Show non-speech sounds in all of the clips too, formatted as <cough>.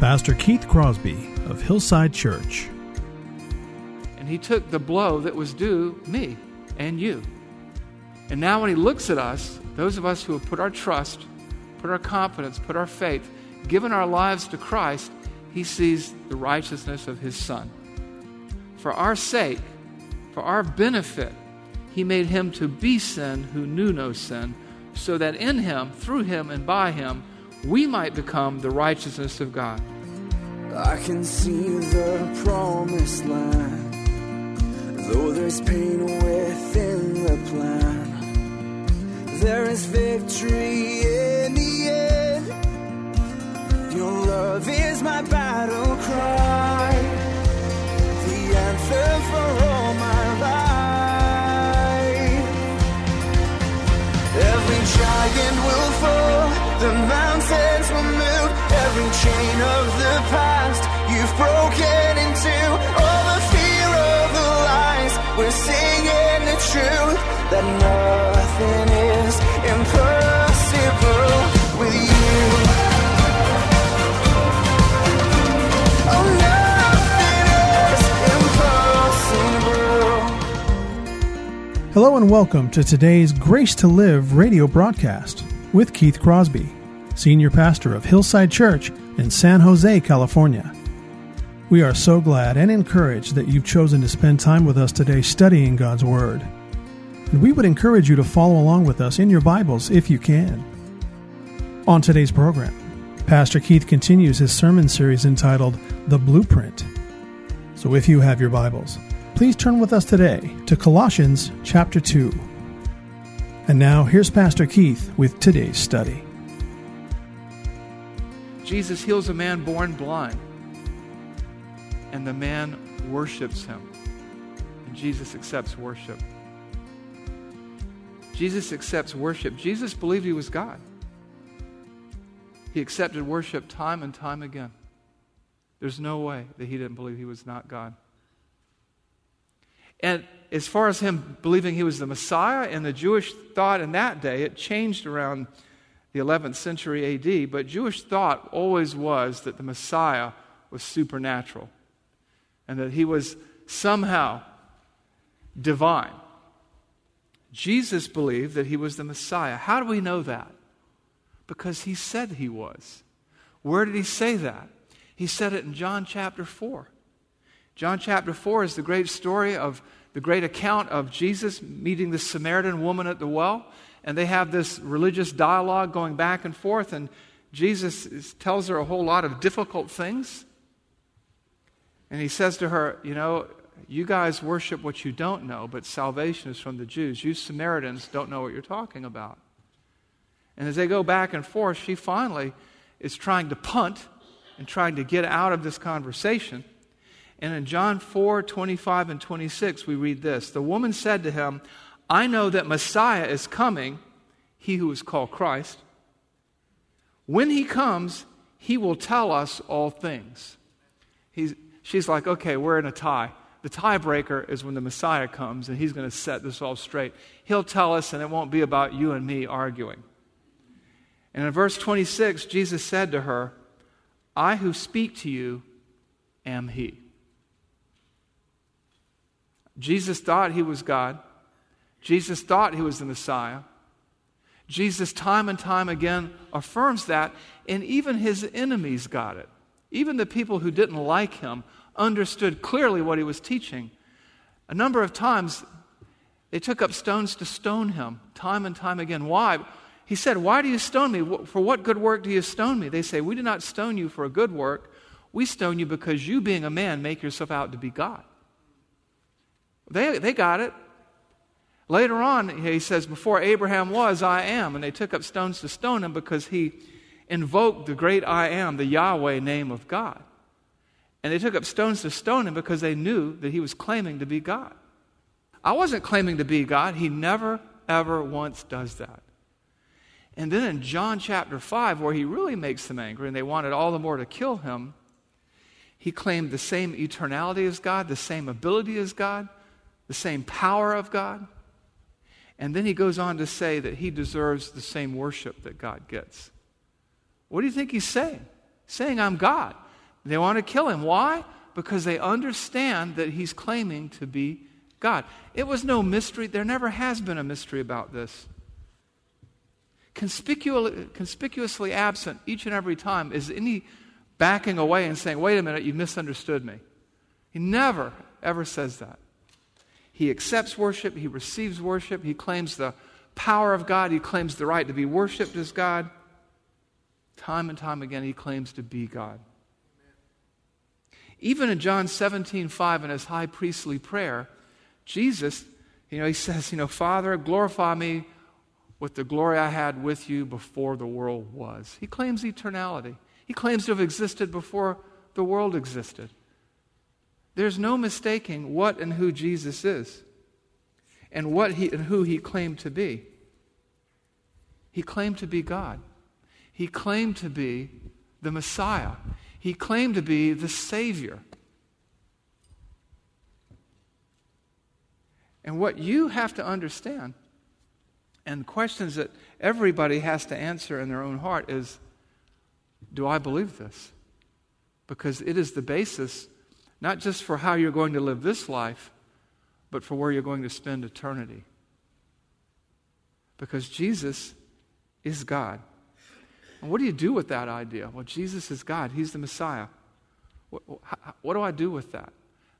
Pastor Keith Crosby of Hillside Church. And he took the blow that was due me and you. And now, when he looks at us, those of us who have put our trust, put our confidence, put our faith, given our lives to Christ, he sees the righteousness of his Son. For our sake, for our benefit, he made him to be sin who knew no sin, so that in him, through him, and by him, we might become the righteousness of God. I can see the promised land, though there's pain within the plan. There is victory in the end. Your love is my battle cry, chain of the past you've broken into. All the fear of the lies, we're singing the truth that nothing is impossible with you. Oh. Hello and welcome to today's Grace to Live radio broadcast with Keith Crosby, Senior Pastor of Hillside Church in San Jose, California. We are so glad and encouraged that you've chosen to spend time with us today studying God's Word. And we would encourage you to follow along with us in your Bibles if you can. On today's program, Pastor Keith continues his sermon series entitled The Blueprint. So if you have your Bibles, please turn with us today to Colossians chapter 2. And now here's Pastor Keith with today's study. Jesus heals a man born blind, and the man worships him. And Jesus accepts worship. Jesus accepts worship. Jesus believed he was God. He accepted worship time and time again. There's no way that he didn't believe he was not God. And as far as him believing he was the Messiah and the Jewish thought in that day, it changed around the 11th century AD, but Jewish thought always was that the Messiah was supernatural and that he was somehow divine. Jesus believed that he was the Messiah. How do we know that? Because he said he was. Where did he say that? He said it in John chapter 4. John chapter 4 is the great story of the great account of Jesus meeting the Samaritan woman at the well. And they have this religious dialogue going back and forth. And Jesus is, tells her a whole lot of difficult things. And he says to her, You know, you guys worship what you don't know, but salvation is from the Jews. You Samaritans don't know what you're talking about. And as they go back and forth, she finally is trying to punt and trying to get out of this conversation. And in John 4 25 and 26, we read this The woman said to him, I know that Messiah is coming, he who is called Christ. When he comes, he will tell us all things. He's, she's like, okay, we're in a tie. The tiebreaker is when the Messiah comes and he's going to set this all straight. He'll tell us, and it won't be about you and me arguing. And in verse 26, Jesus said to her, I who speak to you am he. Jesus thought he was God. Jesus thought he was the Messiah. Jesus, time and time again, affirms that, and even his enemies got it. Even the people who didn't like him understood clearly what he was teaching. A number of times, they took up stones to stone him, time and time again. Why? He said, Why do you stone me? For what good work do you stone me? They say, We do not stone you for a good work. We stone you because you, being a man, make yourself out to be God. They, they got it. Later on, he says, Before Abraham was, I am. And they took up stones to stone him because he invoked the great I am, the Yahweh name of God. And they took up stones to stone him because they knew that he was claiming to be God. I wasn't claiming to be God. He never, ever once does that. And then in John chapter 5, where he really makes them angry and they wanted all the more to kill him, he claimed the same eternality as God, the same ability as God, the same power of God. And then he goes on to say that he deserves the same worship that God gets. What do you think he's saying? Saying, I'm God. They want to kill him. Why? Because they understand that he's claiming to be God. It was no mystery. There never has been a mystery about this. conspicuously absent each and every time is any backing away and saying, wait a minute, you misunderstood me. He never, ever says that. He accepts worship, he receives worship, he claims the power of God, he claims the right to be worshiped as God. Time and time again, he claims to be God. Even in John 17, 5, in his high priestly prayer, Jesus, you know, he says, you know, Father, glorify me with the glory I had with you before the world was. He claims eternality. He claims to have existed before the world existed. There's no mistaking what and who Jesus is and what he and who he claimed to be. He claimed to be God. He claimed to be the Messiah. He claimed to be the Savior. And what you have to understand, and questions that everybody has to answer in their own heart, is do I believe this? Because it is the basis, not just for how you're going to live this life, but for where you're going to spend eternity. Because Jesus is God. And what do you do with that idea? Well, Jesus is God, He's the Messiah. What, what, do I do with that?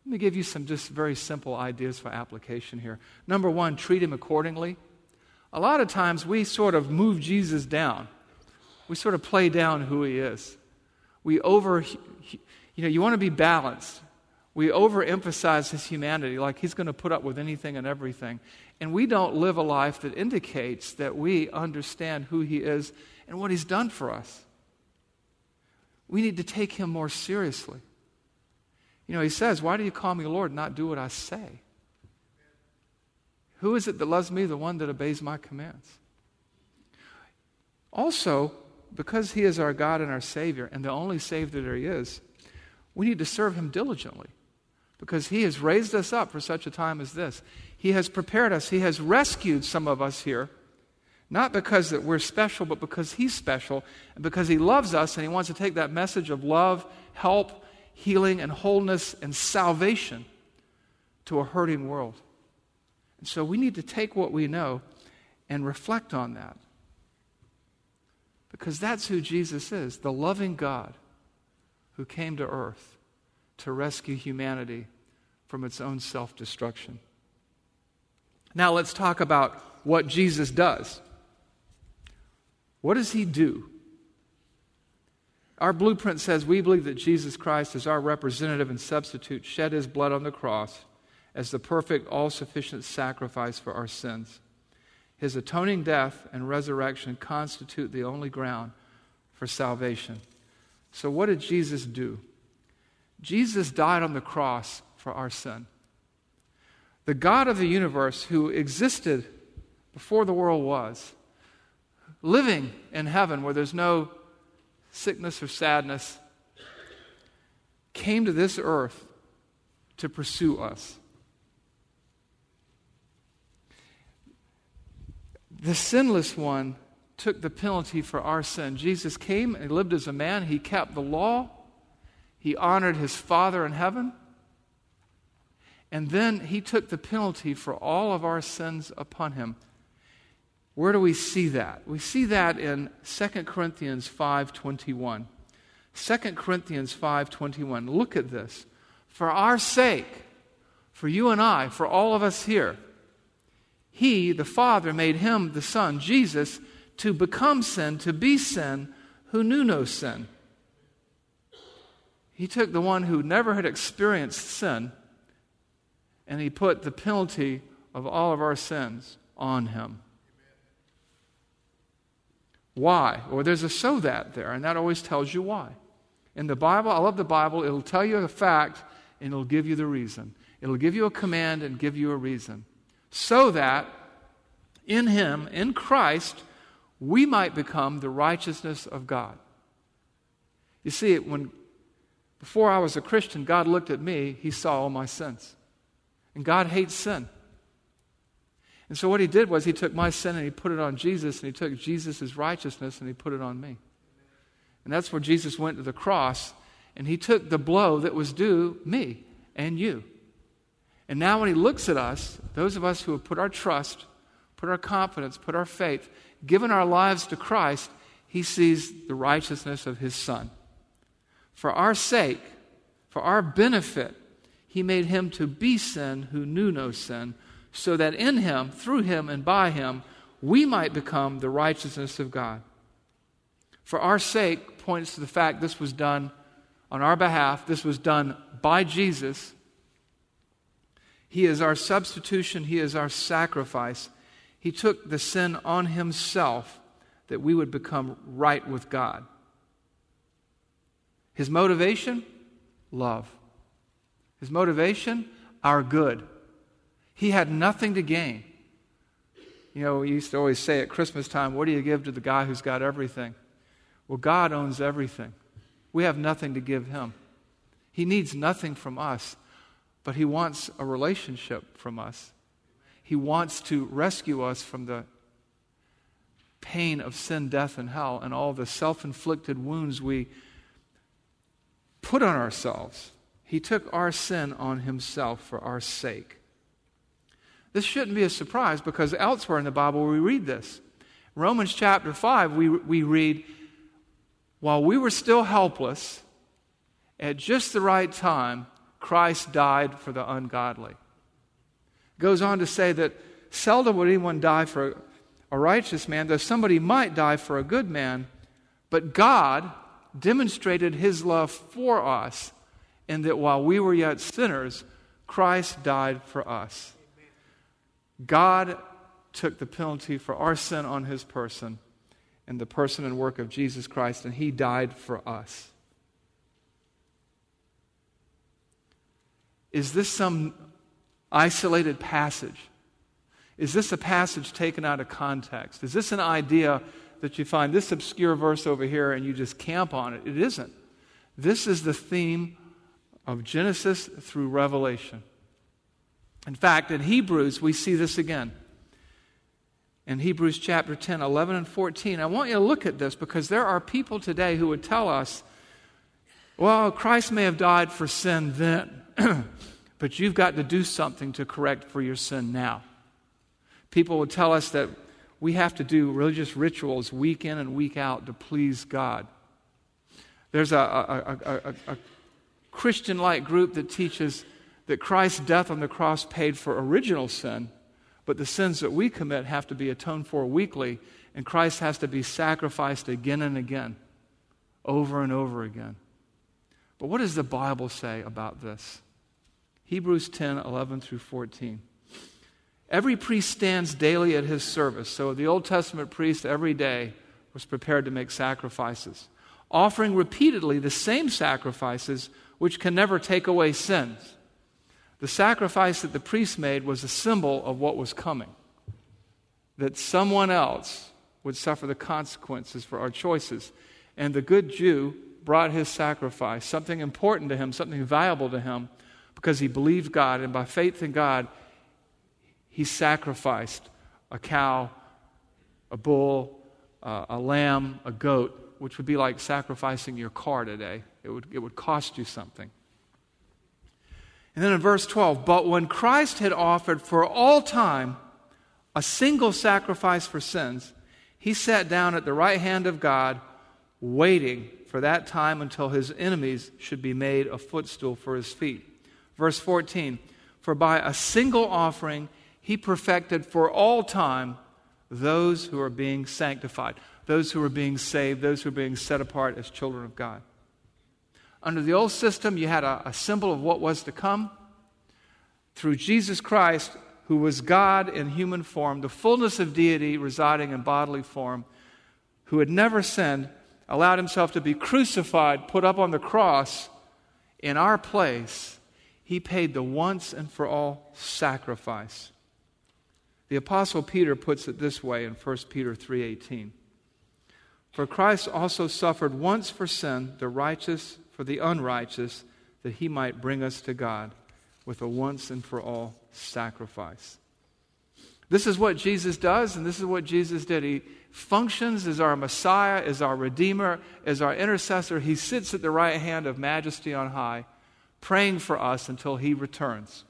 Let me give you some just very simple ideas for application here. Number one, treat Him accordingly. A lot of times we sort of move Jesus down, we sort of play down who He is. We over, you know, you want to be balanced. We overemphasize his humanity, like he's going to put up with anything and everything. And we don't live a life that indicates that we understand who he is and what he's done for us. We need to take him more seriously. You know, he says, Why do you call me Lord, not do what I say? Who is it that loves me? The one that obeys my commands. Also, because he is our God and our Savior, and the only Savior there is, we need to serve him diligently because he has raised us up for such a time as this. He has prepared us, he has rescued some of us here not because that we're special, but because He's special, and because He loves us and He wants to take that message of love, help, healing, and wholeness and salvation to a hurting world. And so we need to take what we know and reflect on that. Because that's who Jesus is the loving God who came to earth to rescue humanity from its own self destruction. Now let's talk about what Jesus does. What does he do? Our blueprint says we believe that Jesus Christ is our representative and substitute, shed his blood on the cross as the perfect, all sufficient sacrifice for our sins. His atoning death and resurrection constitute the only ground for salvation. So, what did Jesus do? Jesus died on the cross for our sin. The God of the universe, who existed before the world was, living in heaven where there's no sickness or sadness, came to this earth to pursue us. The sinless one took the penalty for our sin. Jesus came and lived as a man. He kept the law. He honored his Father in heaven. And then he took the penalty for all of our sins upon him. Where do we see that? We see that in 2 Corinthians 5:21. 2 Corinthians 5:21. Look at this. For our sake, for you and I, for all of us here, he, the Father, made him, the Son, Jesus, to become sin, to be sin, who knew no sin. He took the one who never had experienced sin and he put the penalty of all of our sins on him. Why? Or there's a so that there, and that always tells you why. In the Bible, I love the Bible, it'll tell you a fact and it'll give you the reason. It'll give you a command and give you a reason. So that in Him, in Christ, we might become the righteousness of God. You see, when before I was a Christian, God looked at me, He saw all my sins. And God hates sin. And so what He did was He took my sin and He put it on Jesus, and He took Jesus' righteousness and He put it on me. And that's where Jesus went to the cross, and He took the blow that was due me and you. And now when He looks at us, those of us who have put our trust, put our confidence, put our faith, given our lives to Christ, He sees the righteousness of His Son for our sake, for our benefit, he made him to be sin who knew no sin, so that in him, through him, and by him, we might become the righteousness of God. For our sake points to the fact this was done on our behalf, this was done by Jesus. He is our substitution, He is our sacrifice. He took the sin on Himself that we would become right with God. His motivation? Love. His motivation? Our good. He had nothing to gain. You know, we used to always say at Christmas time, what do you give to the guy who's got everything? Well, God owns everything. We have nothing to give him. He needs nothing from us, but he wants a relationship from us. He wants to rescue us from the pain of sin, death, and hell, and all the self inflicted wounds we put on ourselves. He took our sin on himself for our sake. This shouldn't be a surprise because elsewhere in the Bible we read this. Romans chapter 5, we, we read, While we were still helpless, at just the right time, Christ died for the ungodly. Goes on to say that seldom would anyone die for a righteous man, though somebody might die for a good man, but God, demonstrated his love for us in that while we were yet sinners, Christ died for us. God took the penalty for our sin on his person in the person and work of Jesus Christ, and he died for us. Is this some isolated passage? Is this a passage taken out of context? Is this an idea that you find this obscure verse over here and you just camp on it. It isn't. This is the theme of Genesis through Revelation. In fact, in Hebrews, we see this again. In Hebrews chapter 10, 11, and 14, I want you to look at this because there are people today who would tell us, well, Christ may have died for sin then, <clears throat> but you've got to do something to correct for your sin now. People would tell us that we have to do religious rituals week in and week out to please God. There's a, a, a, a Christian like group that teaches that Christ's death on the cross paid for original sin, but the sins that we commit have to be atoned for weekly, and Christ has to be sacrificed again and again, over and over again. But what does the Bible say about this? Hebrews 10 11 through 14. Every priest stands daily at his service. So the Old Testament priest every day was prepared to make sacrifices, offering repeatedly the same sacrifices which can never take away sins. The sacrifice that the priest made was a symbol of what was coming that someone else would suffer the consequences for our choices. And the good Jew brought his sacrifice, something important to him, something valuable to him, because he believed God, and by faith in God, he sacrificed a cow, a bull, uh, a lamb, a goat, which would be like sacrificing your car today. It would, it would cost you something. And then in verse 12, but when Christ had offered for all time a single sacrifice for sins, he sat down at the right hand of God, waiting for that time until his enemies should be made a footstool for his feet. Verse 14, for by a single offering he perfected for all time those who are being sanctified, those who are being saved, those who are being set apart as children of God. Under the old system, you had a, a symbol of what was to come. Through Jesus Christ, who was God in human form, the fullness of deity residing in bodily form, who had never sinned, allowed himself to be crucified, put up on the cross in our place, he paid the once and for all sacrifice. The apostle Peter puts it this way in 1 Peter 3:18. For Christ also suffered once for sin, the righteous for the unrighteous, that he might bring us to God with a once and for all sacrifice. This is what Jesus does, and this is what Jesus did. He functions as our Messiah, as our Redeemer, as our intercessor. He sits at the right hand of majesty on high, praying for us until he returns.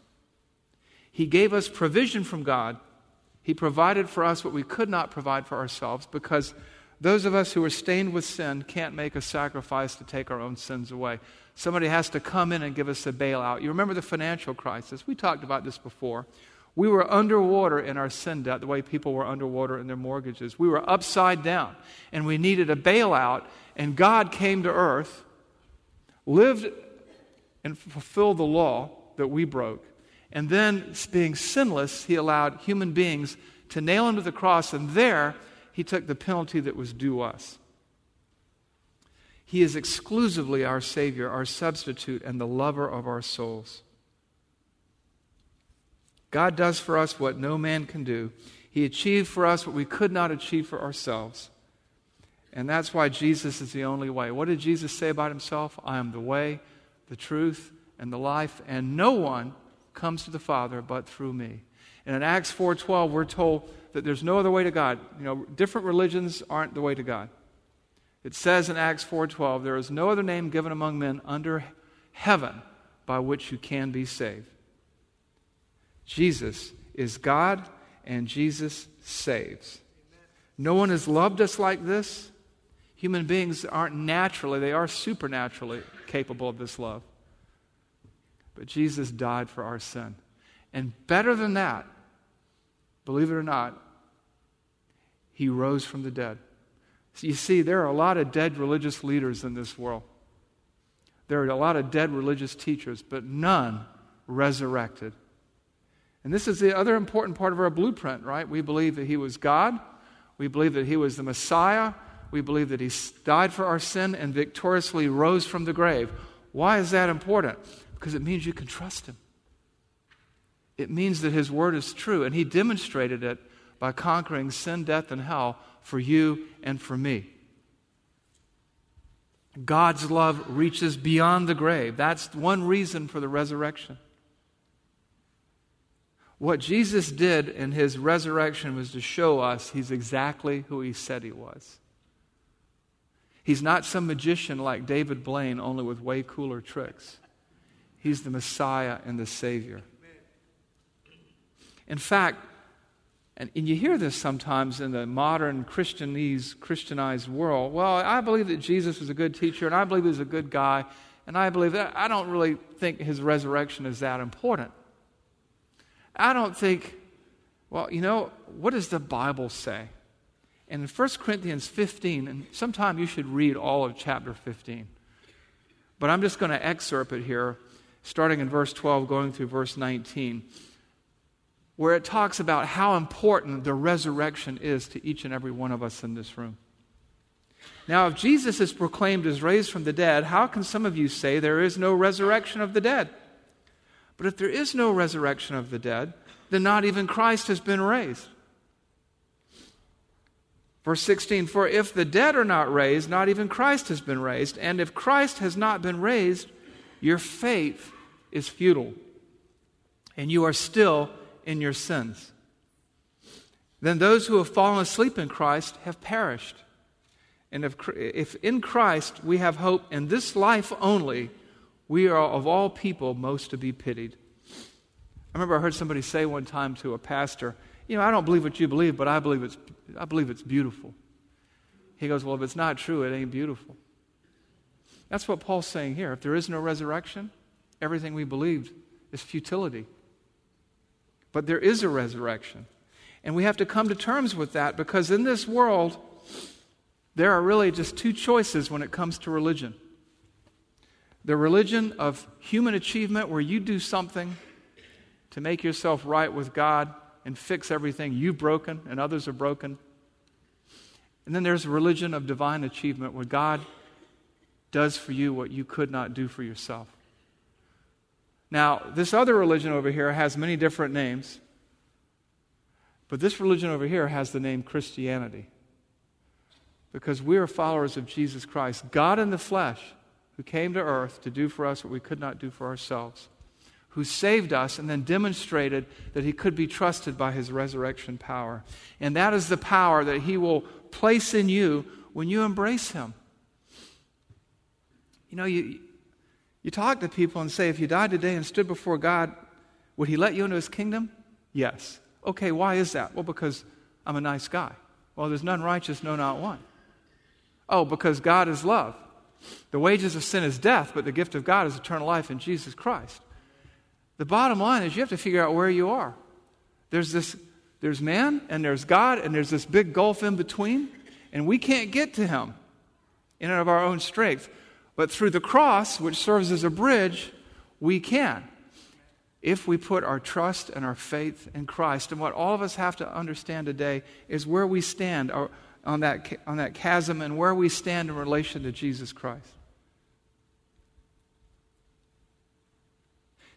He gave us provision from God. He provided for us what we could not provide for ourselves because those of us who are stained with sin can't make a sacrifice to take our own sins away. Somebody has to come in and give us a bailout. You remember the financial crisis? We talked about this before. We were underwater in our sin debt, the way people were underwater in their mortgages. We were upside down, and we needed a bailout, and God came to earth, lived and fulfilled the law that we broke, and then, being sinless, He allowed human beings to nail Him to the cross, and there He took the penalty that was due us. He is exclusively our Savior, our substitute, and the lover of our souls. God does for us what no man can do. He achieved for us what we could not achieve for ourselves. And that's why Jesus is the only way. What did Jesus say about himself? I am the way, the truth, and the life, and no one comes to the Father but through me. And in Acts 4:12 we're told that there's no other way to God. You know, different religions aren't the way to God. It says in Acts 4:12 there is no other name given among men under heaven by which you can be saved. Jesus is God and Jesus saves. No one has loved us like this. Human beings aren't naturally, they are supernaturally capable of this love. But Jesus died for our sin. And better than that, believe it or not, he rose from the dead. So you see, there are a lot of dead religious leaders in this world. There are a lot of dead religious teachers, but none resurrected. And this is the other important part of our blueprint, right? We believe that He was God. We believe that He was the Messiah. We believe that He died for our sin and victoriously rose from the grave. Why is that important? Because it means you can trust Him. It means that His word is true, and He demonstrated it by conquering sin, death, and hell for you and for me. God's love reaches beyond the grave. That's one reason for the resurrection. What Jesus did in his resurrection was to show us he's exactly who he said he was. He's not some magician like David Blaine, only with way cooler tricks. He's the Messiah and the Savior. In fact, and, and you hear this sometimes in the modern Christianese, Christianized world. Well, I believe that Jesus was a good teacher, and I believe he was a good guy, and I believe that I don't really think his resurrection is that important. I don't think, well, you know, what does the Bible say? And in 1 Corinthians 15, and sometime you should read all of chapter 15. But I'm just going to excerpt it here, starting in verse 12, going through verse 19, where it talks about how important the resurrection is to each and every one of us in this room. Now, if Jesus is proclaimed as raised from the dead, how can some of you say there is no resurrection of the dead? But if there is no resurrection of the dead, then not even Christ has been raised. Verse 16 For if the dead are not raised, not even Christ has been raised. And if Christ has not been raised, your faith is futile, and you are still in your sins. Then those who have fallen asleep in Christ have perished. And if, if in Christ we have hope in this life only, we are of all people most to be pitied. I remember I heard somebody say one time to a pastor, You know, I don't believe what you believe, but I believe it's, I believe it's beautiful. He goes, Well, if it's not true, it ain't beautiful. That's what Paul's saying here. If there is no resurrection, everything we believed is futility. But there is a resurrection. And we have to come to terms with that because in this world, there are really just two choices when it comes to religion the religion of human achievement where you do something to make yourself right with God and fix everything you've broken and others are broken. And then there's a religion of divine achievement where God does for you what you could not do for yourself. Now, this other religion over here has many different names, but this religion over here has the name Christianity because we are followers of Jesus Christ, God in the flesh, who came to earth to do for us what we could not do for ourselves, who saved us and then demonstrated that he could be trusted by his resurrection power. And that is the power that he will place in you when you embrace him. You know, you, you talk to people and say, if you died today and stood before God, would he let you into his kingdom? Yes. Okay, why is that? Well, because I'm a nice guy. Well, there's none righteous, no, not one. Oh, because God is love. The wages of sin is death, but the gift of God is eternal life in Jesus Christ. The bottom line is you have to figure out where you are. There's this there's man and there's God and there's this big gulf in between, and we can't get to him in and of our own strength. But through the cross, which serves as a bridge, we can. If we put our trust and our faith in Christ. And what all of us have to understand today is where we stand on that, on that chasm and where we stand in relation to Jesus Christ.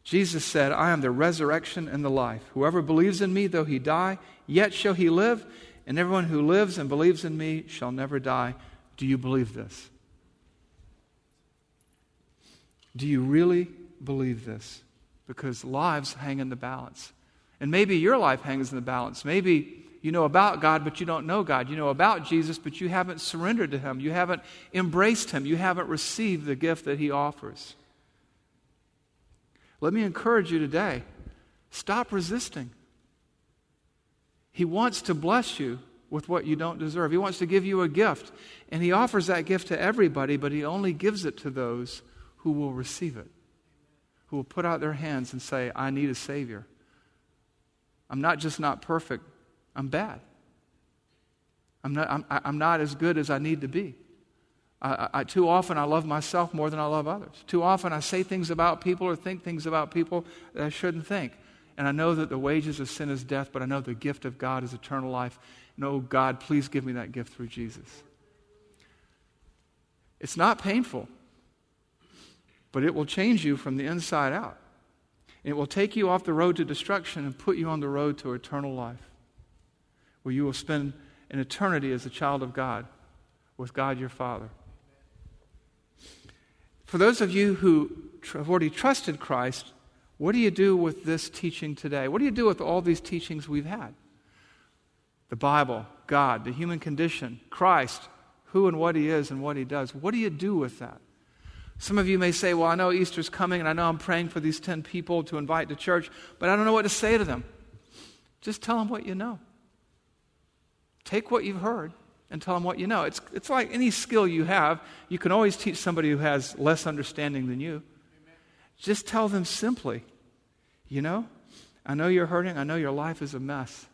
Jesus said, I am the resurrection and the life. Whoever believes in me, though he die, yet shall he live, and everyone who lives and believes in me shall never die. Do you believe this? Do you really believe this? Because lives hang in the balance. And maybe your life hangs in the balance. Maybe you know about God, but you don't know God. You know about Jesus, but you haven't surrendered to Him. You haven't embraced Him. You haven't received the gift that He offers. Let me encourage you today stop resisting. He wants to bless you with what you don't deserve. He wants to give you a gift. And He offers that gift to everybody, but He only gives it to those who will receive it, who will put out their hands and say, I need a Savior. I'm not just not perfect, I'm bad. I'm not, I'm, I'm not as good as I need to be. I, I, too often I love myself more than I love others. Too often I say things about people or think things about people that I shouldn't think. And I know that the wages of sin is death, but I know the gift of God is eternal life. And oh, God, please give me that gift through Jesus. It's not painful, but it will change you from the inside out. It will take you off the road to destruction and put you on the road to eternal life where you will spend an eternity as a child of God with God your Father. For those of you who have already trusted Christ, what do you do with this teaching today? What do you do with all these teachings we've had? The Bible, God, the human condition, Christ, who and what He is and what He does. What do you do with that? Some of you may say, Well, I know Easter's coming and I know I'm praying for these 10 people to invite to church, but I don't know what to say to them. Just tell them what you know. Take what you've heard and tell them what you know. It's, it's like any skill you have, you can always teach somebody who has less understanding than you. Amen. Just tell them simply, you know, I know you're hurting, I know your life is a mess.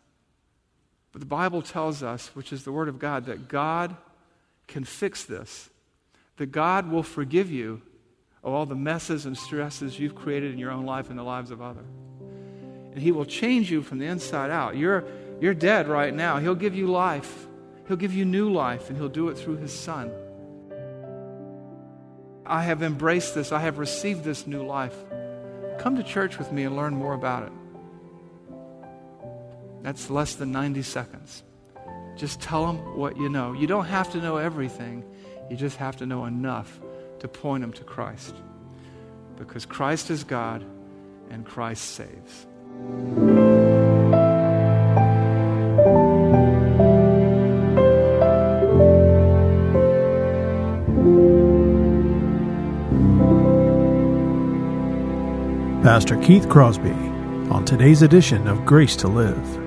But the Bible tells us, which is the Word of God, that God can fix this, that God will forgive you of all the messes and stresses you've created in your own life and the lives of others. And He will change you from the inside out. You're you're dead right now. He'll give you life. He'll give you new life, and He'll do it through His Son. I have embraced this. I have received this new life. Come to church with me and learn more about it. That's less than 90 seconds. Just tell them what you know. You don't have to know everything, you just have to know enough to point them to Christ. Because Christ is God and Christ saves. Pastor Keith Crosby on today's edition of Grace to Live.